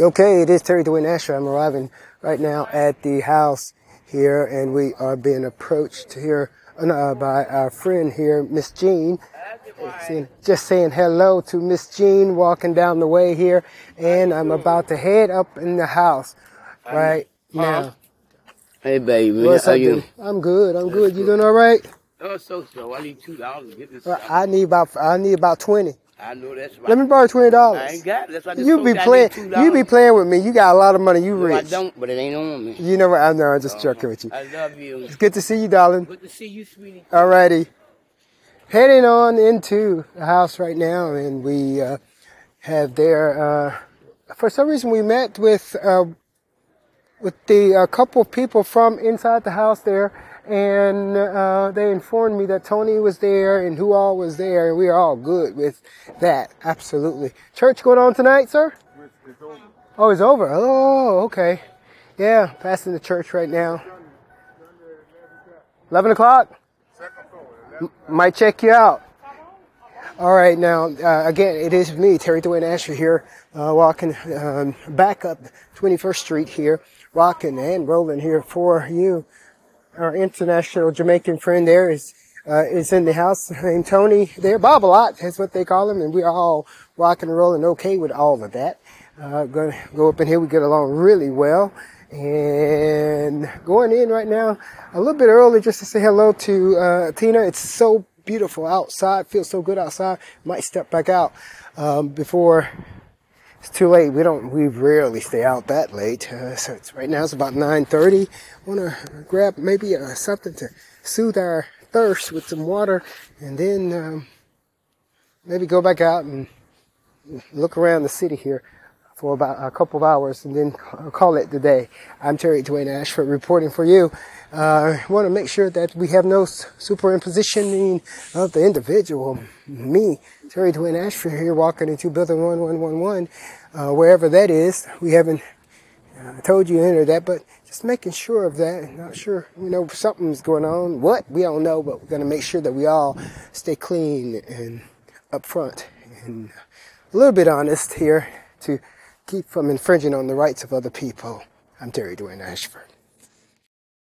Okay, it is Terry Dwayne Ashford. I'm arriving right now at the house here, and we are being approached here uh, by our friend here, Miss Jean. Just saying hello to Miss Jean walking down the way here, and I'm about to head up in the house right now. Hey, baby. What's how up, you? dude? I'm good. I'm good. You doing all right? Oh, so so. I need two dollars to get this. I need about I need about twenty. I know that's right. Let me borrow twenty I dollars. ain't got it. That's why You be playing. You be playing with me. You got a lot of money. You No, I don't, but it ain't on me. You know what? I know. I'm just joking with you. I love you. It's good to see you, darling. Good to see you, sweetie. Alrighty. Heading on into the house right now, and we uh, have there. Uh, for some reason, we met with uh, with the uh, couple of people from inside the house there, and uh, they informed me that Tony was there and who all was there, and we are all good with that. Absolutely. Church going on tonight, sir? Oh, it's over. Oh, okay. Yeah, passing the church right now. Eleven o'clock. Might check you out. All right, now uh, again, it is me, Terry Dwayne Ashford here, uh, walking um, back up 21st Street here, rocking and rolling here for you. Our international Jamaican friend there is uh, is in the house named Tony. There, Bob a lot is what they call him, and we are all rocking and rolling okay with all of that. Uh, gonna go up in here. We get along really well, and going in right now a little bit early just to say hello to uh, Tina. It's so beautiful outside. Feels so good outside. Might step back out um, before it's too late. We don't. We rarely stay out that late. Uh, so it's right now. It's about nine thirty. Want to grab maybe uh, something to soothe our thirst with some water, and then um, maybe go back out and look around the city here for about a couple of hours and then call it the day. I'm Terry Dwayne Ashford reporting for you. Uh, I want to make sure that we have no superimpositioning of the individual. Me, Terry Dwayne Ashford here walking into building 1111, uh, wherever that is. We haven't uh, told you to enter that, but just making sure of that. Not sure, you know, something's going on. What? We don't know, but we're going to make sure that we all stay clean and upfront and a little bit honest here to keep from infringing on the rights of other people. I'm Terry Dwayne Ashford.